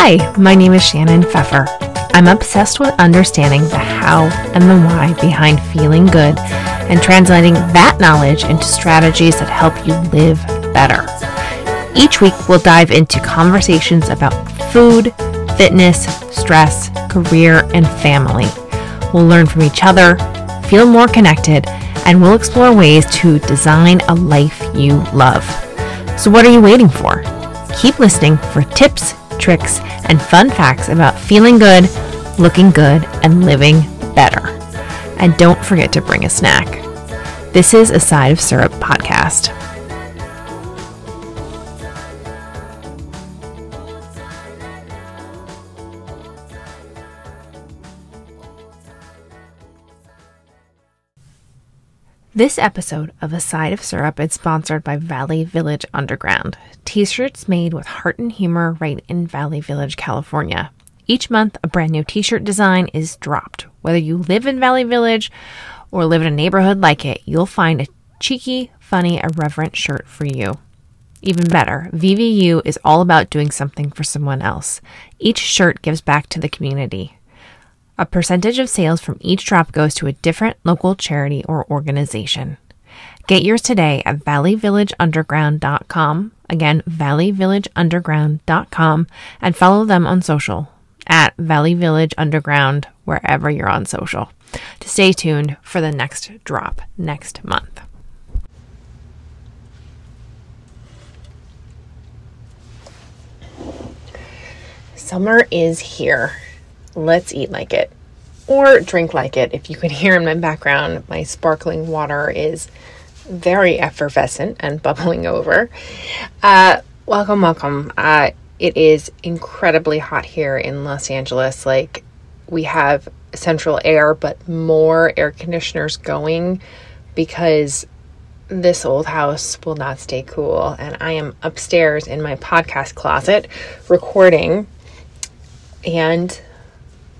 Hi, my name is Shannon Pfeffer. I'm obsessed with understanding the how and the why behind feeling good and translating that knowledge into strategies that help you live better. Each week, we'll dive into conversations about food, fitness, stress, career, and family. We'll learn from each other, feel more connected, and we'll explore ways to design a life you love. So, what are you waiting for? Keep listening for tips, tricks, and fun facts about feeling good, looking good, and living better. And don't forget to bring a snack. This is a Side of Syrup podcast. This episode of A Side of Syrup is sponsored by Valley Village Underground, t shirts made with heart and humor right in Valley Village, California. Each month, a brand new t shirt design is dropped. Whether you live in Valley Village or live in a neighborhood like it, you'll find a cheeky, funny, irreverent shirt for you. Even better, VVU is all about doing something for someone else. Each shirt gives back to the community. A percentage of sales from each drop goes to a different local charity or organization. Get yours today at valleyvillageunderground.com. Again, valleyvillageunderground.com and follow them on social at Valley Village Underground wherever you're on social to stay tuned for the next drop next month. Summer is here let's eat like it or drink like it. If you can hear in my background, my sparkling water is very effervescent and bubbling over. Uh, welcome, welcome. Uh, it is incredibly hot here in Los Angeles. Like, we have central air, but more air conditioners going because this old house will not stay cool. And I am upstairs in my podcast closet recording. And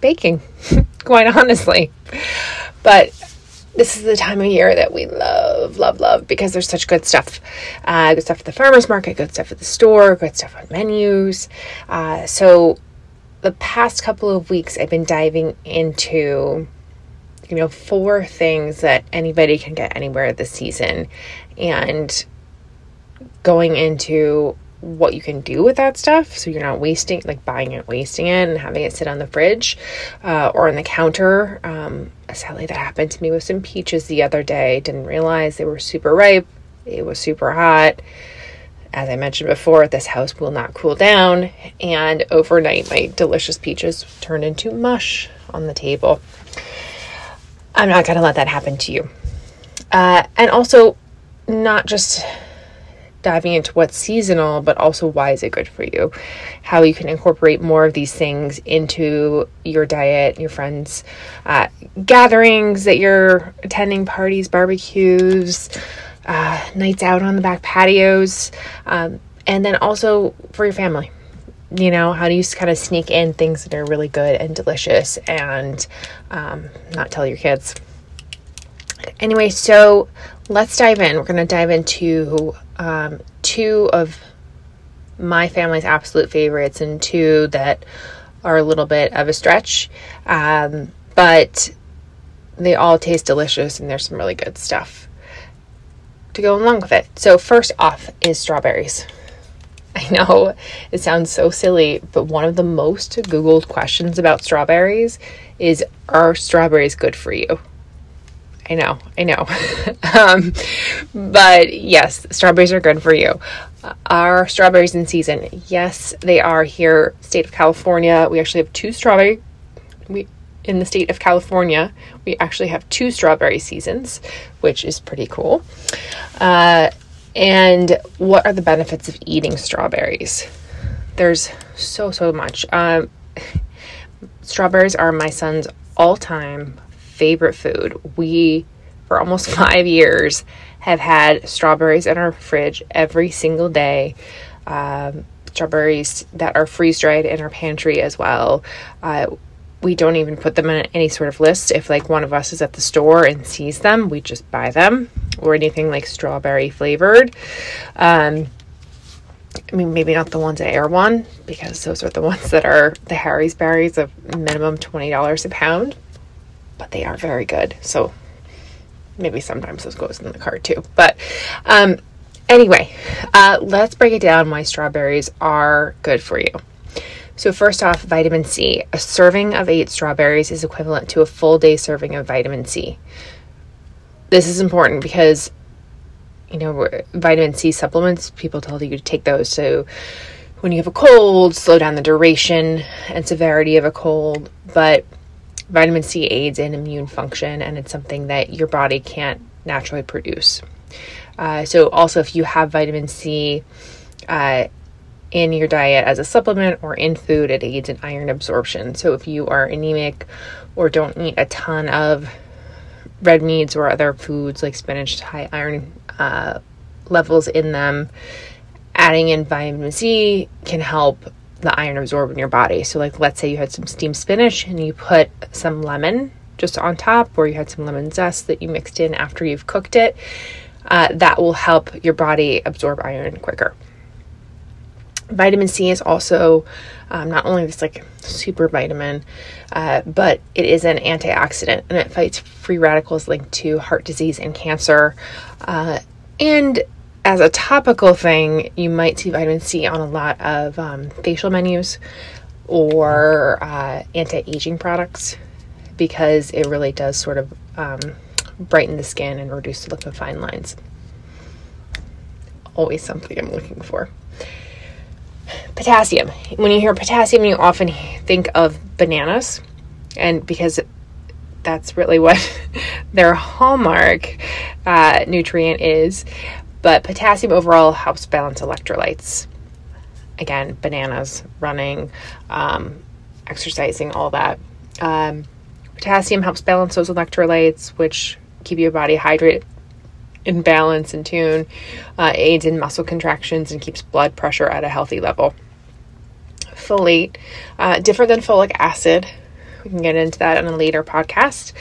baking, quite honestly. But this is the time of year that we love, love, love because there's such good stuff. Uh, good stuff at the farmer's market, good stuff at the store, good stuff on menus. Uh, so the past couple of weeks, I've been diving into, you know, four things that anybody can get anywhere this season and going into what you can do with that stuff so you're not wasting like buying it wasting it and having it sit on the fridge uh, or on the counter. Um, sadly that happened to me with some peaches the other day didn't realize they were super ripe. It was super hot. As i mentioned before this house will not cool down and overnight my delicious peaches turned into mush on the table. I'm not going to let that happen to you. Uh, and also not just diving into what's seasonal, but also why is it good for you? How you can incorporate more of these things into your diet, your friends' uh, gatherings that you're attending, parties, barbecues, uh, nights out on the back patios, um, and then also for your family. You know, how do you kind of sneak in things that are really good and delicious and um, not tell your kids? Anyway, so let's dive in. We're going to dive into um, two of my family's absolute favorites and two that are a little bit of a stretch. Um, but they all taste delicious and there's some really good stuff to go along with it. So, first off is strawberries. I know it sounds so silly, but one of the most Googled questions about strawberries is Are strawberries good for you? I know, I know. um, but yes, strawberries are good for you. Are strawberries in season? Yes, they are here, state of California. We actually have two strawberry. We in the state of California, we actually have two strawberry seasons, which is pretty cool. Uh, and what are the benefits of eating strawberries? There's so so much. Um, strawberries are my son's all-time favorite food. We, for almost five years, have had strawberries in our fridge every single day. Um, strawberries that are freeze dried in our pantry as well. Uh, we don't even put them in any sort of list. If like one of us is at the store and sees them, we just buy them or anything like strawberry flavored. Um, I mean, maybe not the ones at Erewhon because those are the ones that are the Harry's berries of minimum $20 a pound, but they are very good. So maybe sometimes those goes in the cart too. But um, anyway, uh, let's break it down why strawberries are good for you. So, first off, vitamin C. A serving of eight strawberries is equivalent to a full day serving of vitamin C. This is important because, you know, vitamin C supplements, people tell you to take those. So, when you have a cold, slow down the duration and severity of a cold. But vitamin C aids in immune function, and it's something that your body can't naturally produce. Uh, so, also, if you have vitamin C, uh, in your diet as a supplement or in food, it aids in iron absorption. So if you are anemic or don't eat a ton of red meats or other foods like spinach, high iron uh, levels in them, adding in vitamin C can help the iron absorb in your body. So, like, let's say you had some steamed spinach and you put some lemon just on top, or you had some lemon zest that you mixed in after you've cooked it. Uh, that will help your body absorb iron quicker. Vitamin C is also um, not only this like super vitamin, uh, but it is an antioxidant and it fights free radicals linked to heart disease and cancer. Uh, and as a topical thing, you might see vitamin C on a lot of um, facial menus or uh, anti aging products because it really does sort of um, brighten the skin and reduce the look of fine lines. Always something I'm looking for. Potassium. When you hear potassium, you often think of bananas, and because that's really what their hallmark uh, nutrient is. But potassium overall helps balance electrolytes. Again, bananas, running, um, exercising, all that. Um, potassium helps balance those electrolytes, which keep your body hydrated in balance and tune, uh, aids in muscle contractions, and keeps blood pressure at a healthy level. Folate, uh, different than folic acid. We can get into that in a later podcast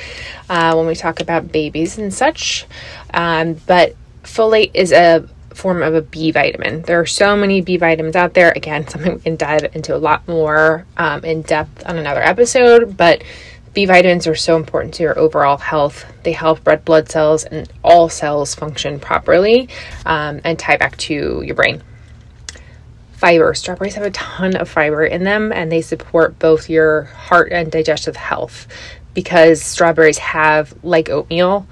uh, when we talk about babies and such. Um, but folate is a form of a B vitamin. There are so many B vitamins out there. Again, something we can dive into a lot more um, in depth on another episode, but B vitamins are so important to your overall health. They help red blood cells and all cells function properly um, and tie back to your brain. Fiber. Strawberries have a ton of fiber in them and they support both your heart and digestive health because strawberries have, like oatmeal,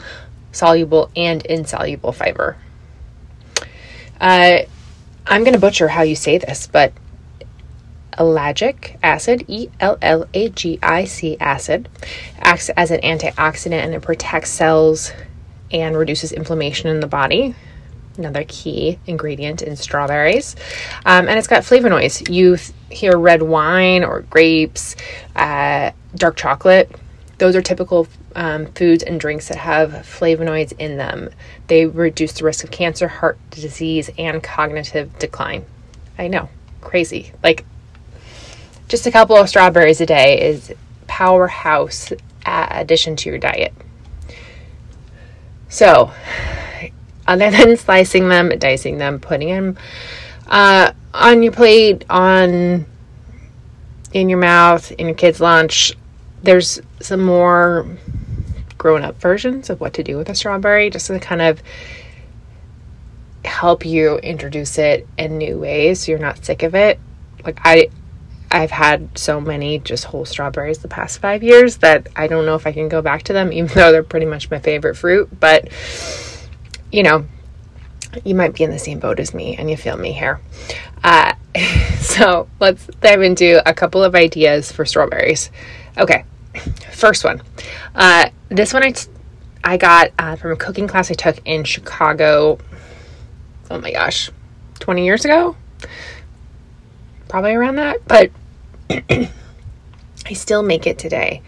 soluble and insoluble fiber. Uh, I'm going to butcher how you say this, but ellagic acid, E L L A G I C acid, acts as an antioxidant and it protects cells and reduces inflammation in the body. Another key ingredient in strawberries. Um, and it's got flavonoids. You hear red wine or grapes, uh, dark chocolate. Those are typical um, foods and drinks that have flavonoids in them. They reduce the risk of cancer, heart disease, and cognitive decline. I know, crazy. Like just a couple of strawberries a day is powerhouse addition to your diet. So, other than slicing them, dicing them, putting them uh, on your plate, on in your mouth, in your kid's lunch, there's some more grown up versions of what to do with a strawberry just to kind of help you introduce it in new ways so you're not sick of it. Like I I've had so many just whole strawberries the past five years that I don't know if I can go back to them, even though they're pretty much my favorite fruit. But, you know, you might be in the same boat as me and you feel me here. Uh, so let's dive into a couple of ideas for strawberries. Okay, first one. Uh, this one I, t- I got uh, from a cooking class I took in Chicago. Oh my gosh, 20 years ago? Probably around that. But I still make it today.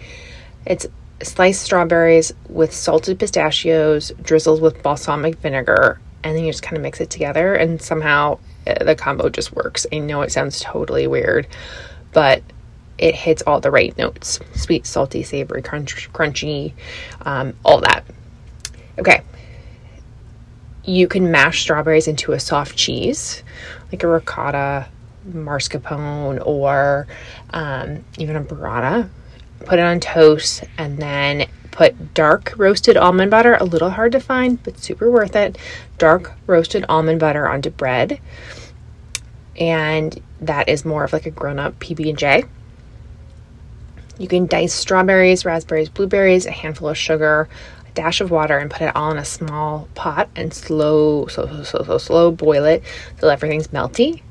It's sliced strawberries with salted pistachios drizzled with balsamic vinegar, and then you just kind of mix it together, and somehow uh, the combo just works. I know it sounds totally weird, but it hits all the right notes sweet, salty, savory, crunch, crunchy, um, all that. Okay. You can mash strawberries into a soft cheese, like a ricotta, mascarpone, or um, even a burrata. Put it on toast and then put dark roasted almond butter, a little hard to find, but super worth it. Dark roasted almond butter onto bread. And that is more of like a grown up PB&J. You can dice strawberries, raspberries, blueberries, a handful of sugar, a dash of water, and put it all in a small pot and slow, slow, slow, slow, slow, slow boil it till everything's melty.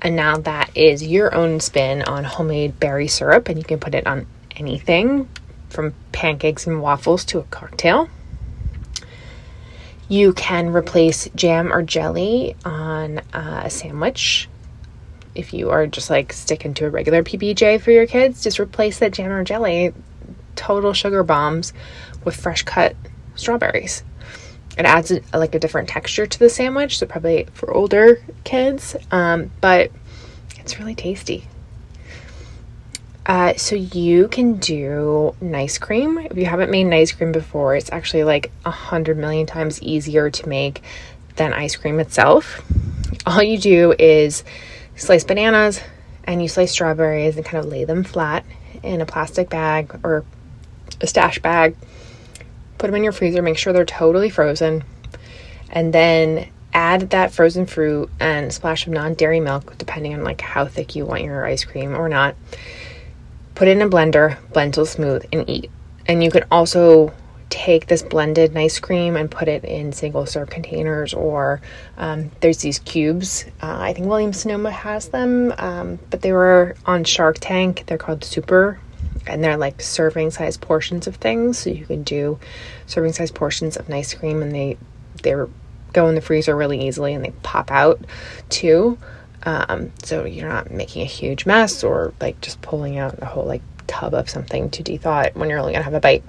And now that is your own spin on homemade berry syrup, and you can put it on anything from pancakes and waffles to a cocktail. You can replace jam or jelly on uh, a sandwich if you are just like sticking to a regular PBJ for your kids, just replace that jam or jelly, total sugar bombs, with fresh cut strawberries. It adds a, like a different texture to the sandwich, so probably for older kids, um, but it's really tasty. Uh, so you can do nice cream. If you haven't made nice cream before, it's actually like a hundred million times easier to make than ice cream itself. All you do is slice bananas and you slice strawberries and kind of lay them flat in a plastic bag or a stash bag. Put them in your freezer, make sure they're totally frozen, and then add that frozen fruit and splash of non-dairy milk depending on like how thick you want your ice cream or not. Put it in a blender, blend till smooth and eat. And you can also take this blended ice cream and put it in single serve containers or um, there's these cubes. Uh, i think williams sonoma has them um, but they were on shark tank. They're called Souper and they're like serving size portions of things. So you can do serving size portions of ice cream and they they go in the freezer really easily and they pop out too. Um, so you're not making a huge mess or like just pulling out a whole like tub of something to de-thaw it when you're only gonna have a bite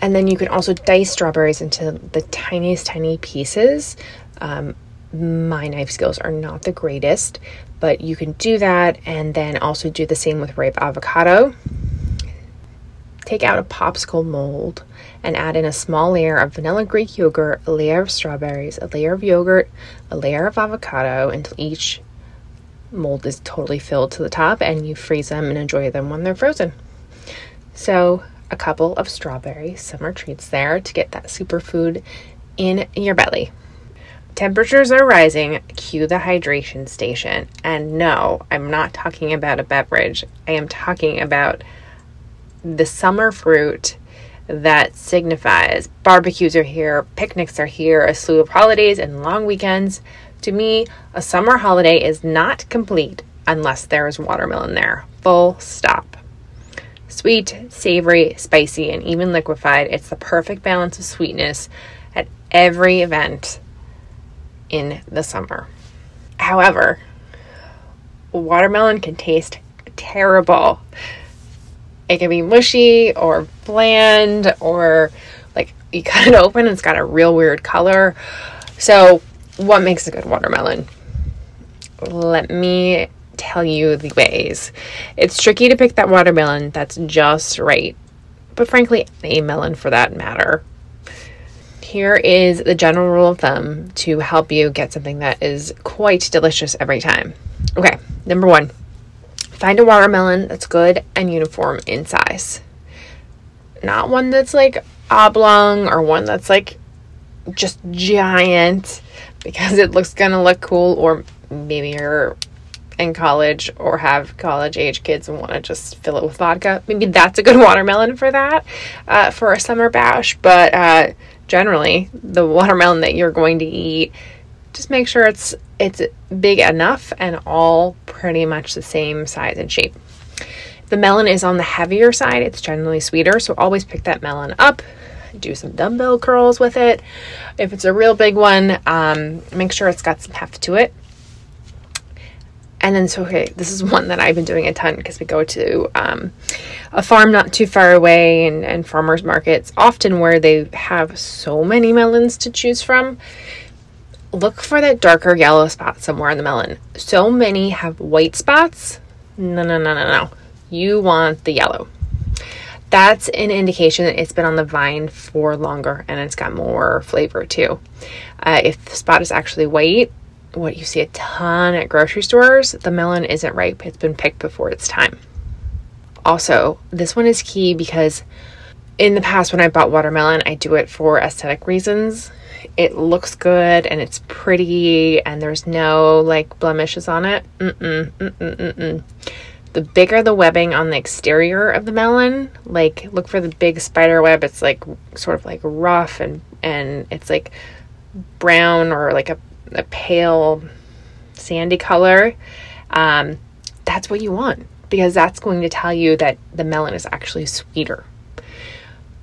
and then you can also dice strawberries into the tiniest, tiny pieces. Um, my knife skills are not the greatest, but you can do that and then also do the same with ripe avocado. Take out a popsicle mold and add in a small layer of vanilla Greek yogurt, a layer of strawberries, a layer of yogurt, a layer of avocado until each mold is totally filled to the top and you freeze them and enjoy them when they're frozen. So, a couple of strawberry summer treats there to get that superfood in your belly. Temperatures are rising. Cue the hydration station. And no, I'm not talking about a beverage. I am talking about the summer fruit that signifies barbecues are here, picnics are here, a slew of holidays and long weekends. To me, a summer holiday is not complete unless there is watermelon there. Full stop. Sweet, savory, spicy, and even liquefied. It's the perfect balance of sweetness at every event in the summer. However, watermelon can taste terrible. It can be mushy or bland or like you cut it open and it's got a real weird color. So, what makes a good watermelon? Let me tell you the ways. It's tricky to pick that watermelon that's just right, but frankly, a melon for that matter. Here is the general rule of thumb to help you get something that is quite delicious every time. Okay, number one, find a watermelon that's good and uniform in size. Not one that's like oblong or one that's like just giant because it looks gonna look cool, or maybe you're in college or have college age kids and want to just fill it with vodka, maybe that's a good watermelon for that, uh, for a summer bash. But uh, generally, the watermelon that you're going to eat, just make sure it's it's big enough and all pretty much the same size and shape. The melon is on the heavier side, it's generally sweeter, so always pick that melon up. Do some dumbbell curls with it. If it's a real big one, um, make sure it's got some heft to it and then, so okay, this is one that I've been doing a ton because we go to um, a farm not too far away and, and farmers markets, often where they have so many melons to choose from. Look for that darker yellow spot somewhere in the melon. So many have white spots. No, no, no, no, no. You want the yellow. that's an indication that it's been on the vine for longer and it's got more flavor too. Uh, if the spot is actually white, what you see a ton at grocery stores, the melon isn't ripe. It's been picked before its time. Also, this one is key because in the past, when I bought watermelon, I do it for aesthetic reasons. It looks good and it's pretty, and there's no like blemishes on it. Mm-mm, mm-mm, mm-mm. The bigger the webbing on the exterior of the melon, like look for the big spider web. It's like sort of like rough and and it's like brown or like a, a pale sandy color. Um, that's what you want because that's going to tell you that the melon is actually sweeter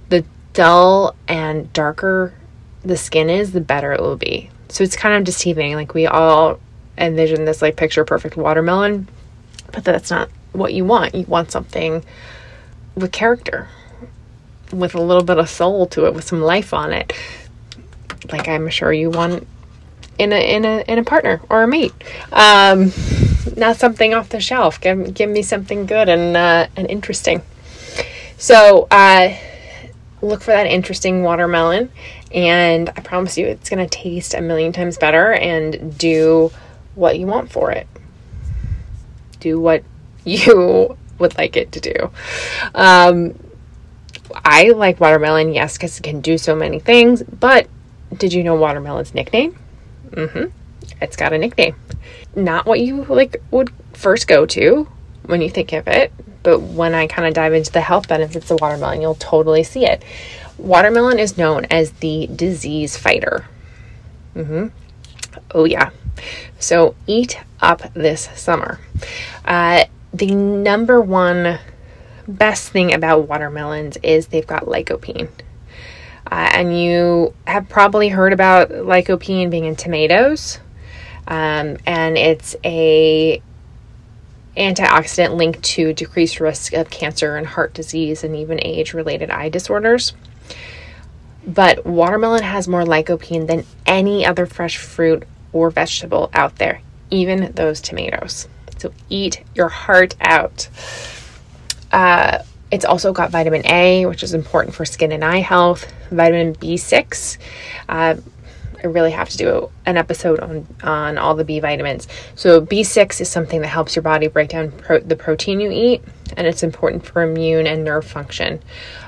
the dull and darker the skin is, the better it will be. So it's kind of deceiving. Like we all envision this like picture perfect watermelon, but that's not what you want. You want something with character, with a little bit of soul to it, with some life on it. Like I'm sure you want in a in a in a partner or a mate. Um, not something off the shelf. Give give me something good and uh, and interesting. So uh, look for that interesting watermelon and I promise you it's to taste a million times better and do what you want for it. Do what you would like it to do. Um, I like watermelon, yes, because it can do so many things, but did you know watermelon's nickname? Mm-hmm. It's got a nickname. Not what you like would first go to when you think of it, but when I kind of dive into the health benefits of watermelon, you'll totally see it. Watermelon is known as the disease fighter. Mm-hmm. Oh, yeah. So eat up this summer. Uh, the number one best thing about watermelons is they've got lycopene. Uh, and you have probably heard about lycopene being in tomatoes. Um, and it's a antioxidant linked to decreased risk of cancer and heart disease and even age related eye disorders. But watermelon has more lycopene than any other fresh fruit or vegetable out there, even those tomatoes. So eat your heart out. Uh, it's also got vitamin A, which is important for skin and eye health, vitamin B6. Uh, I really have to do an episode on on all the B vitamins. So B6 is something that helps your body break down pro- the protein you eat, and it's important for immune and nerve function.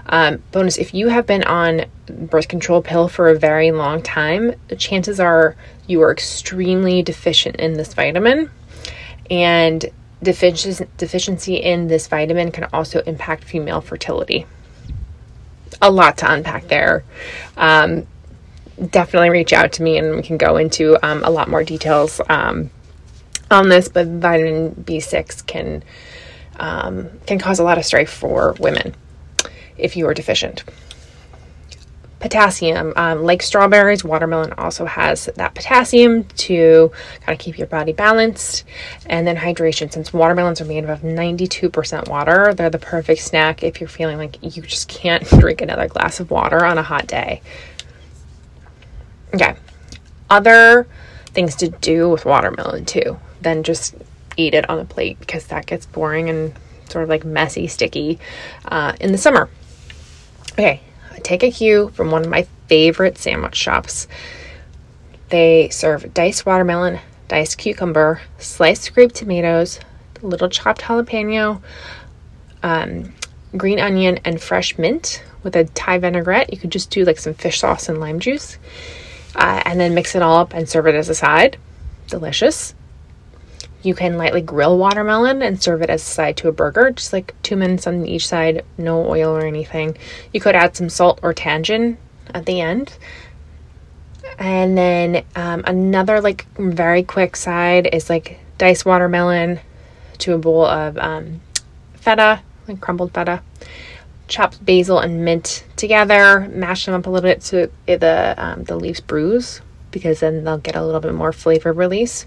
Um, bonus: if you have been on birth control pill for a very long time, the chances are you are extremely deficient in this vitamin, and deficiency in this vitamin can also impact female fertility. A lot to unpack there. Um, definitely reach out to me and we can go into um, a lot more details um, on this. But vitamin B6 can um, can cause a lot of strife for women if you are deficient. Potassium, um, like strawberries, watermelon also has that potassium to kind of keep your body balanced. And then hydration, since watermelons are made of 92% water, they're the perfect snack if you're feeling like you just can't drink another glass of water on a hot day. Okay. Other things to do with watermelon too than just eat it on a plate because that gets boring and sort of like messy, sticky uh, in the summer. Okay, take a cue from one of my favorite sandwich shops. They serve diced watermelon, diced cucumber, sliced grape tomatoes, little chopped jalapeno, um, green onion, and fresh mint with a Thai vinaigrette. You could just do like some fish sauce and lime juice uh, and then mix it all up and serve it as a side. Delicious. You can lightly grill watermelon and serve it as a side to a burger, just like two minutes on each side, no oil or anything. You could add some salt or tangerine at the end. And then um, another like very quick side is like diced watermelon to a bowl of um, feta, like crumbled feta chopped basil and mint together, mash them up a little bit so the um, the leaves bruise because then they'll get a little bit more flavor release.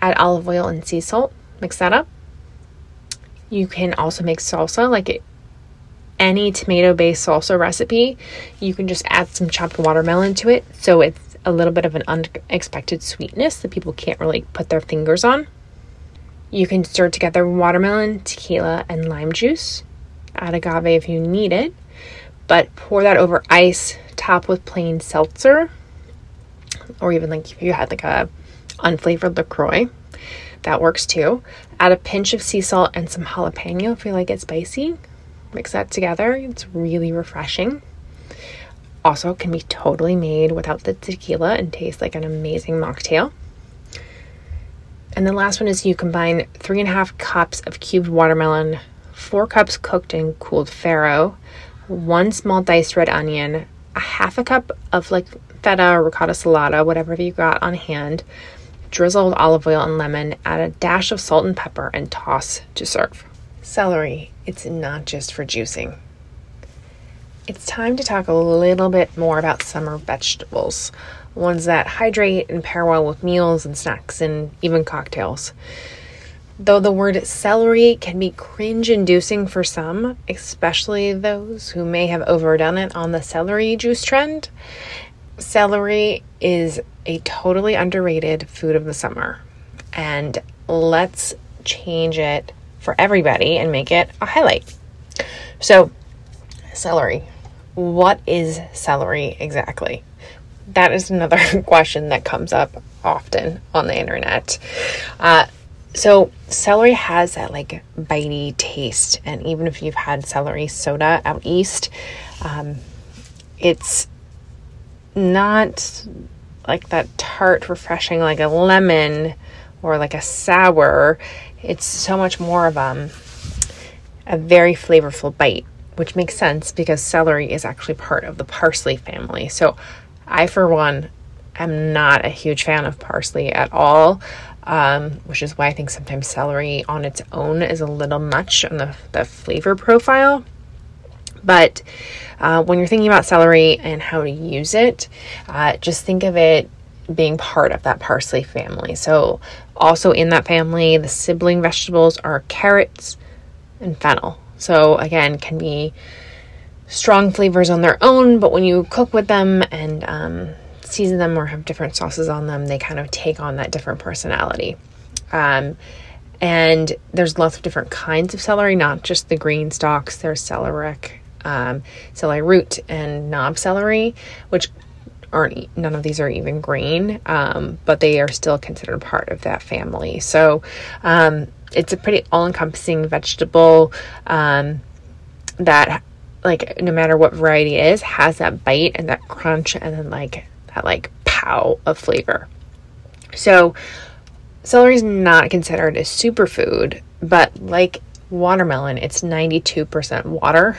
Add olive oil and sea salt. Mix that up. You can also make salsa like it, any tomato based salsa recipe. You can just add some chopped watermelon to it so it's a little bit of an unexpected sweetness that people can't really put their fingers on. You can stir together watermelon, tequila, and lime juice Add agave if you need it, but pour that over ice, top with plain seltzer, or even like if you had like a unflavored LaCroix, that works too. Add a pinch of sea salt and some jalapeno if you like it spicy. Mix that together. It's really refreshing. Also, can be totally made without the tequila and taste like an amazing mocktail. And the last one is you combine three and a half cups of cubed watermelon, four cups cooked and cooled farro, one small diced red onion, a half a cup of like feta or ricotta salata, whatever you got on hand, drizzled olive oil and lemon, add a dash of salt and pepper, and toss to serve. Celery, it's not just for juicing. It's time to talk a little bit more about summer vegetables, ones that hydrate and pair well with meals and snacks and even cocktails. Though the word celery can be cringe inducing for some, especially those who may have overdone it on the celery juice trend, celery is a totally underrated food of the summer. And let's change it for everybody and make it a highlight. So, celery. What is celery exactly? That is another question that comes up often on the internet. Uh, so, celery has that like bitey taste, and even if you've had celery soda out east, um, it's not like that tart, refreshing like a lemon or like a sour. It's so much more of um, a very flavorful bite, which makes sense because celery is actually part of the parsley family. So, I, for one, am not a huge fan of parsley at all um, which is why I think sometimes celery on its own is a little much on the, the flavor profile. But uh, when you're thinking about celery and how to use it, uh, just think of it being part of that parsley family. So, also in that family, the sibling vegetables are carrots and fennel. So, again, can be strong flavors on their own, but when you cook with them and um, season them or have different sauces on them, they kind of take on that different personality. Um, and there's lots of different kinds of celery, not just the green stalks. There's celeriac, um, celery root, and knob celery, which aren't none of these are even green, um, but they are still considered part of that family. So um, it's a pretty all-encompassing vegetable um, that, like, no matter what variety it is, has that bite and that crunch, and then like that like pow of flavor. So, celery is not considered a superfood, but like watermelon, it's 92% water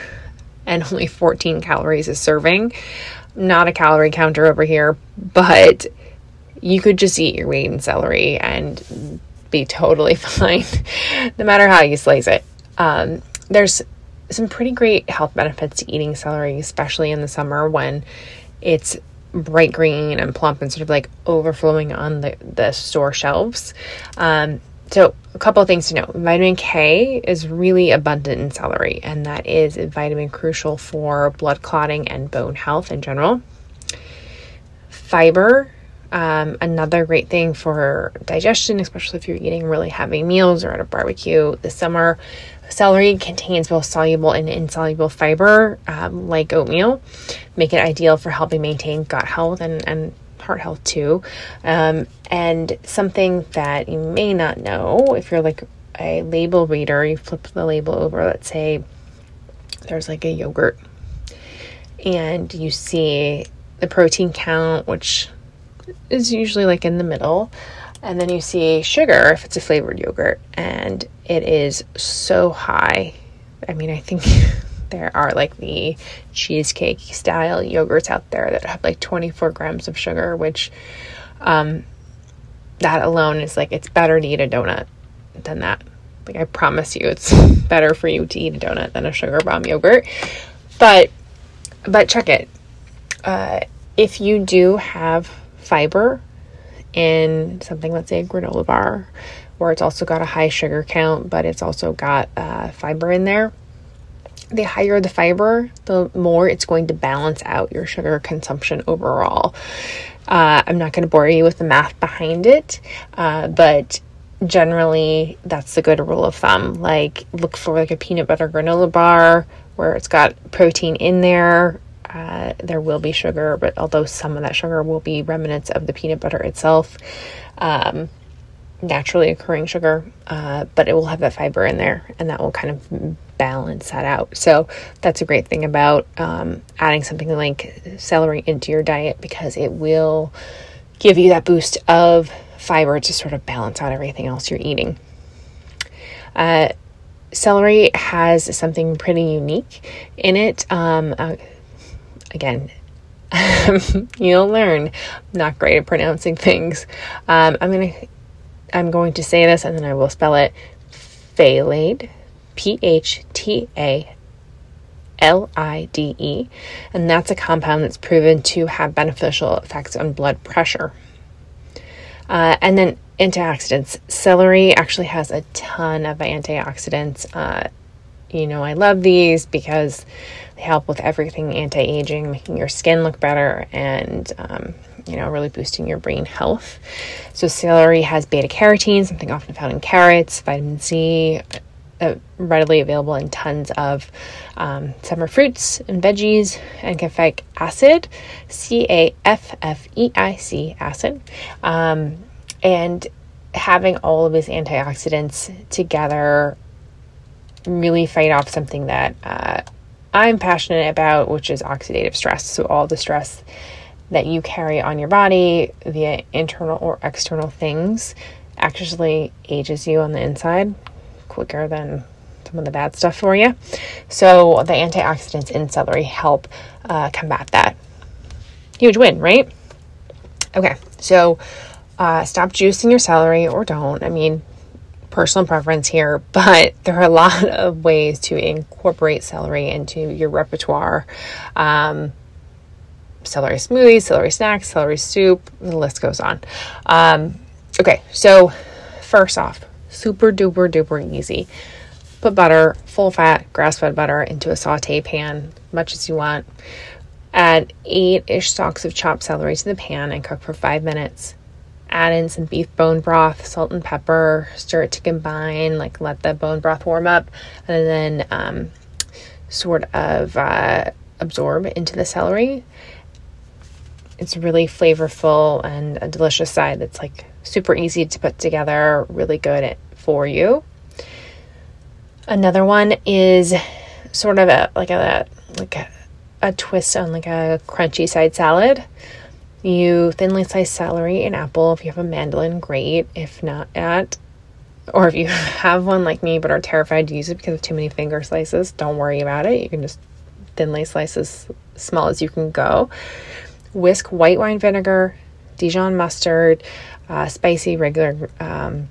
and only 14 calories a serving. Not a calorie counter over here, but you could just eat your weight in celery and be totally fine, no matter how you slice it. Um, there's some pretty great health benefits to eating celery, especially in the summer when it's bright green and plump and sort of like overflowing on the, the store shelves. Um, so, a couple of things to know vitamin K is really abundant in celery, and that is a vitamin crucial for blood clotting and bone health in general. Fiber, um, another great thing for digestion, especially if you're eating really heavy meals or at a barbecue this summer. Celery contains both soluble and insoluble fiber, um, like oatmeal, make it ideal for helping maintain gut health and, and heart health too. Um, and something that you may not know if you're like a label reader, you flip the label over, let's say there's like a yogurt, and you see the protein count, which is usually like in the middle. And then you see sugar if it's a flavored yogurt, and it is so high. I mean, I think there are like the cheesecake style yogurts out there that have like 24 grams of sugar, which um, that alone is like it's better to eat a donut than that. Like, I promise you, it's better for you to eat a donut than a sugar bomb yogurt. But, but check it. Uh, if you do have fiber in something, let's say a granola bar, where it's also got a high sugar count, but it's also got uh, fiber in there. The higher the fiber, the more it's going to balance out your sugar consumption overall. Uh, I'm not going to bore you with the math behind it, uh, but generally that's the good rule of thumb. Like look for like a peanut butter granola bar where it's got protein in there. Uh, there will be sugar, but although some of that sugar will be remnants of the peanut butter itself, um, naturally occurring sugar, uh, but it will have that fiber in there, and that will kind of balance that out. So that's a great thing about um, adding something like celery into your diet because it will give you that boost of fiber to sort of balance out everything else you're eating. Uh, celery has something pretty unique in it. Um, uh, again, you'll learn. Not great at pronouncing things. Um, I'm gonna I'm going to say this and then I will spell it. Phthalate, P H T A L I D E, and that's a compound that's proven to have beneficial effects on blood pressure. Uh, and then antioxidants. Celery actually has a ton of antioxidants. Uh, you know, I love these because they help with everything anti aging, making your skin look better, and, um, you know, really boosting your brain health. So, celery has beta carotene, something often found in carrots, vitamin C, uh, readily available in tons of um, summer fruits and veggies, and caffeic acid, C A F F E I C acid. Um, and having all of these antioxidants together really fight off something that uh, I'm passionate about, which is oxidative stress. So, all the stress that you carry on your body via internal or external things actually ages you on the inside quicker than some of the bad stuff for you. So, the antioxidants in celery help uh, combat that. Huge win, right? Okay, so uh, stop juicing your celery or don't. I mean, personal preference here, but there are a lot of ways to incorporate celery into your repertoire. Um, celery smoothies, celery snacks, celery soup, the list goes on. Um, okay, so first off, super duper duper easy. Put butter, full fat, grass fed butter, into a saute pan, much as you want. Add eight ish stalks of chopped celery to the pan and cook for five minutes add in some beef bone broth, salt and pepper, stir it to combine, like let the bone broth warm up, and then um, sort of uh, absorb into the celery. It's really flavorful and a delicious side that's like super easy to put together, really good for you. Another one is sort of a like a like a, a twist on like a crunchy side salad. You thinly slice celery and apple. If you have a mandolin, great. If not at, or if you have one like me but are terrified to use it because of too many finger slices, don't worry about it. You can just thinly slice as small as you can go. Whisk white wine vinegar, Dijon mustard, uh, spicy, regular, um,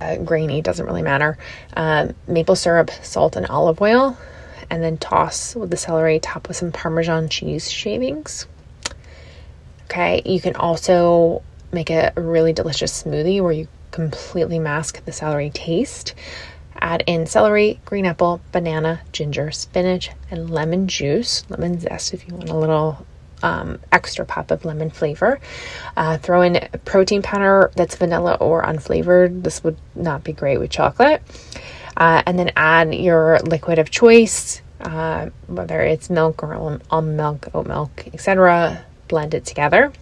uh, grainy, doesn't really matter. Um, maple syrup, salt, and olive oil. And then toss with the celery, top with some Parmesan cheese shavings. Okay, you can also make a really delicious smoothie where you completely mask the celery taste. Add in celery, green apple, banana, ginger, spinach, and lemon juice, lemon zest if you want a little um, extra pop of lemon flavor. Uh, throw in protein powder that's vanilla or unflavored. This would not be great with chocolate. Uh, and then add your liquid of choice, uh, whether it's milk or almond milk, oat milk, etc blend it together.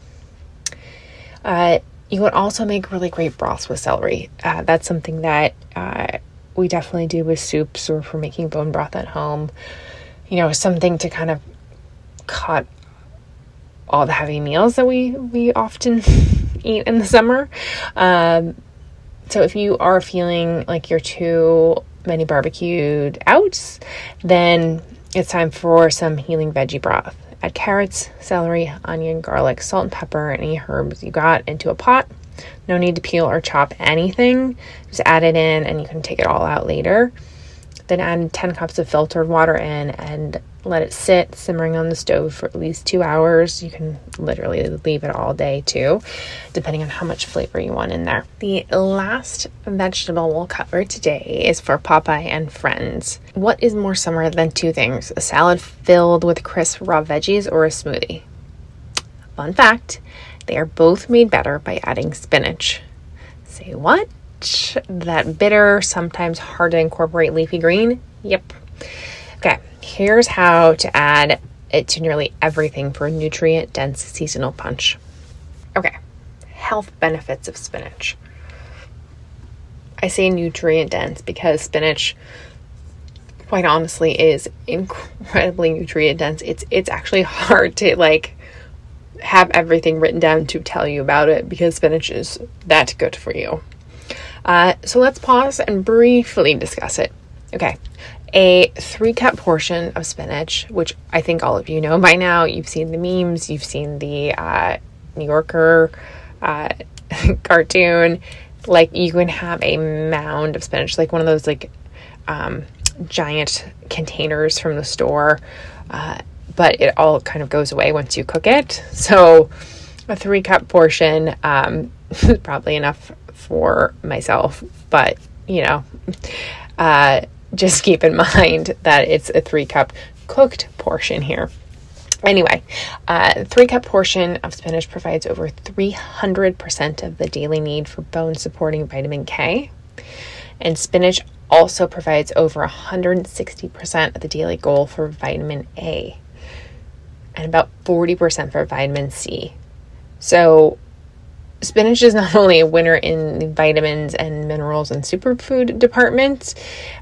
Uh, you can also make really great broths with celery. Uh, that's something that uh, we definitely do with soups or for making bone broth at home. You know, something to kind of cut all the heavy meals that we we often eat in the summer. Um, so if you are feeling like you're too many barbecued outs, then it's time for some healing veggie broth. Add carrots, celery, onion, garlic, salt and pepper, any herbs you got into a pot. No need to peel or chop anything. Just add it in and you can take it all out later. Then add 10 cups of filtered water in and let it sit simmering on the stove for at least two hours. You can literally leave it all day too, depending on how much flavor you want in there. The last vegetable we'll cover today is for Popeye and Friends. What is more summer than two things? A salad filled with crisp raw veggies or a smoothie? Fun fact they are both made better by adding spinach. Say what? that bitter, sometimes hard to incorporate leafy green. Yep. Okay, here's how to add it to nearly everything for a nutrient dense seasonal punch. Okay, health benefits of spinach. I say nutrient dense because spinach quite honestly is incredibly nutrient dense. It's it's actually hard to like have everything written down to tell you about it because spinach is that good for you. Uh, so let's pause and briefly discuss it. Okay, a three cup portion of spinach, which I think all of you know by now. You've seen the memes, you've seen the uh, New Yorker uh, cartoon. Like you can have a mound of spinach, like one of those like um, giant containers from the store. Uh, but it all kind of goes away once you cook it. So a three cup portion um, is probably enough for myself, but you know, uh, just keep in mind that it's a three cup cooked portion here. Anyway, uh, three cup portion of spinach provides over 300% of the daily need for bone supporting vitamin K. And spinach also provides over 160% of the daily goal for vitamin A and about 40% for vitamin C. So, spinach is not only a winner in the vitamins and minerals and superfood departments,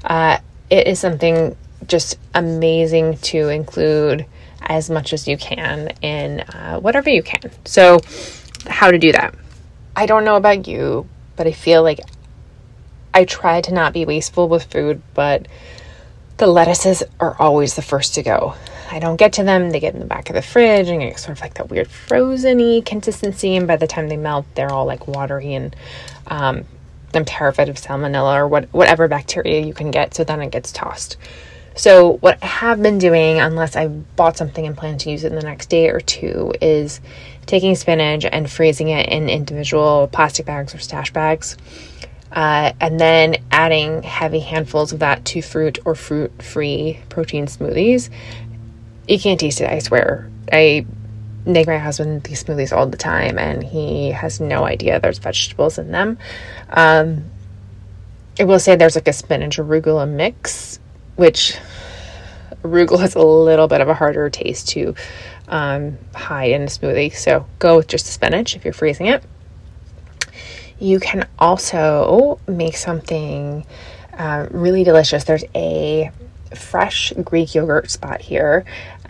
uh, it is something just amazing to include as much as you can in uh, whatever you can. So, how to do that? I don't know about you, but I feel like I try to not be wasteful with food, but the lettuces are always the first to go. I don't get to them. They get in the back of the fridge and get sort of like that weird frozen consistency. And by the time they melt, they're all like watery and um, I'm terrified of salmonella or what, whatever bacteria you can get. So then it gets tossed. So, what I have been doing, unless I bought something and plan to use it in the next day or two, is taking spinach and freezing it in individual plastic bags or stash bags. Uh, and then adding heavy handfuls of that to fruit or fruit free protein smoothies you can't taste it, I swear. I make my husband these smoothies all the time, and he has no idea there's vegetables in them. Um, I will say there's like a spinach arugula mix, which arugula has a little bit of a harder taste to um, hide in a smoothie. So go with just the spinach if you're freezing it. You can also make something uh, really delicious. There's a fresh Greek yogurt spot here,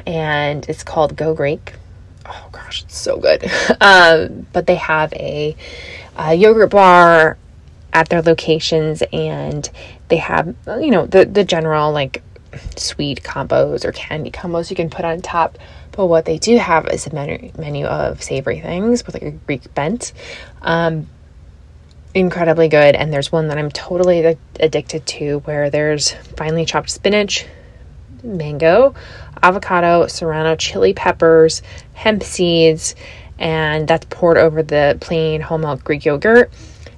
and it's called Go Greek. Oh gosh, it's so good. um, but they have a, a, yogurt bar at their locations, and they have you know the the general like sweet combos or candy combos you can put on top. But what they do have is a menu menu of savory things with like a Greek bent. Um, incredibly good. And there's one that I'm totally addicted to where there's finely chopped spinach, mango, avocado, serrano chili peppers, hemp seeds, and that's poured over the plain whole milk Greek yogurt.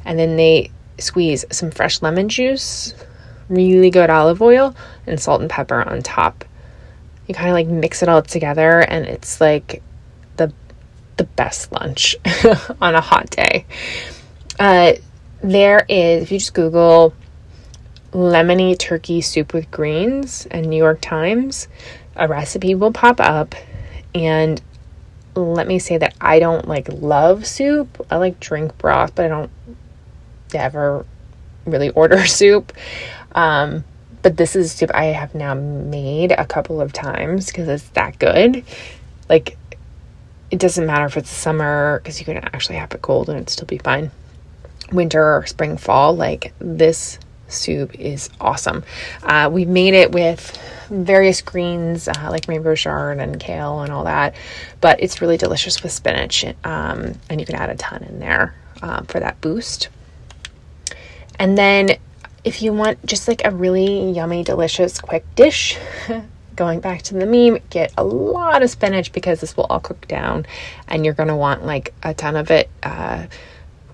And then they squeeze some fresh lemon juice, really good olive oil, and salt and pepper on top. You kind of like mix it all together, and it's like the the best lunch on a hot day. Uh, there is, if you just Google lemony turkey soup with greens and New York Times, a recipe will pop up. And let me say that I don't like love soup. I like drink broth, but I don't ever really order soup. Um, but this is soup I have now made a couple of times because it's that good. Like, it doesn't matter if it's summer because you can actually have it cold and it'd still be fine winter or spring, fall, like this soup is awesome. Uh, we made it with various greens uh, like rainbow chard and kale and all that, but it's really delicious with spinach, um, and you can add a ton in there uh, for that boost. And then, if you want just like a really yummy, delicious, quick dish, going back to the meme, get a lot of spinach because this will all cook down, and you're gonna want like a ton of it uh,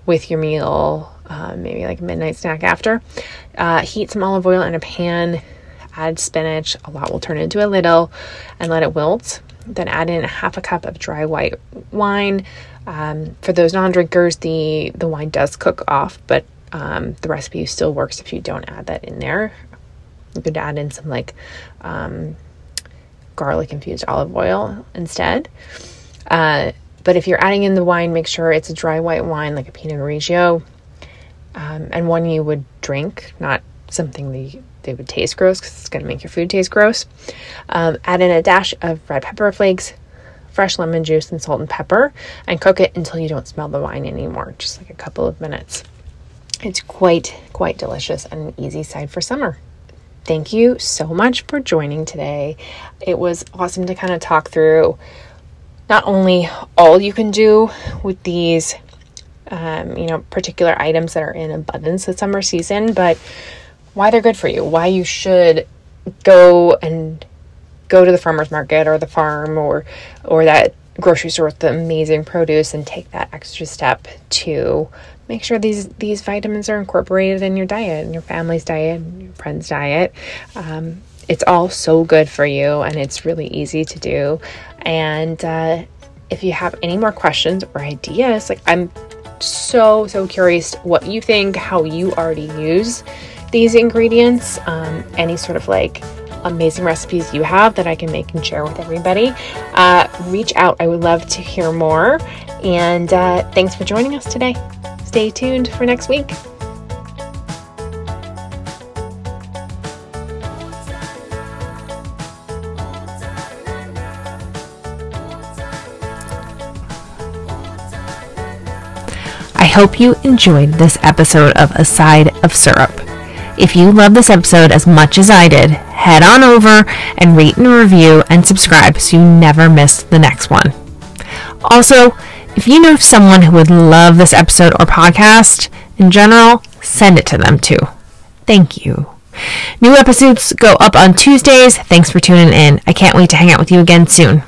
with your meal, uh, maybe like a midnight snack after. Uh, heat some olive oil in a pan, add spinach, a lot will turn into a little, and let it wilt. Then add in a half a cup of dry white wine. Um, for those non-drinkers, the the wine does cook off, but um, the recipe still works if you don't add that in there. You could add in some like um, garlic infused olive oil instead. Uh, but if you're adding in the wine, make sure it's a dry white wine like a Pinot Grigio um, and one you would drink, not something that they would taste gross because it's going to make your food taste gross. Um, add in a dash of red pepper flakes, fresh lemon juice, and salt and pepper, and cook it until you don't smell the wine anymore, just like a couple of minutes. It's quite, quite delicious and an easy side for summer. Thank you so much for joining today. It was awesome to kind of talk through not only all you can do with these um, you know, particular items that are in abundance this summer season, but why they're good for you, why you should go and go to the farmer's market or the farm or or that grocery store with the amazing produce and take that extra step to make sure these these vitamins are incorporated in your diet and your family's diet and your friend's diet. Um, it's all so good for you and it's really easy to do and uh, if you have any more questions or ideas like i'm so, so curious what you think, how you already use these ingredients, um, any sort of like amazing recipes you have that I can make and share with everybody. Uh, reach out. I would love to hear more. And uh, thanks for joining us today. Stay tuned for next week. Hope you enjoyed this episode of A Side of Souper. If you love this episode as much as I did, head on over and rate and review and subscribe so you never miss the next one. Also, if you know someone who would love this episode or podcast in general, send it to them too. Thank you. New episodes go up on Tuesdays. Thanks for tuning in. I can't wait to hang out with you again soon.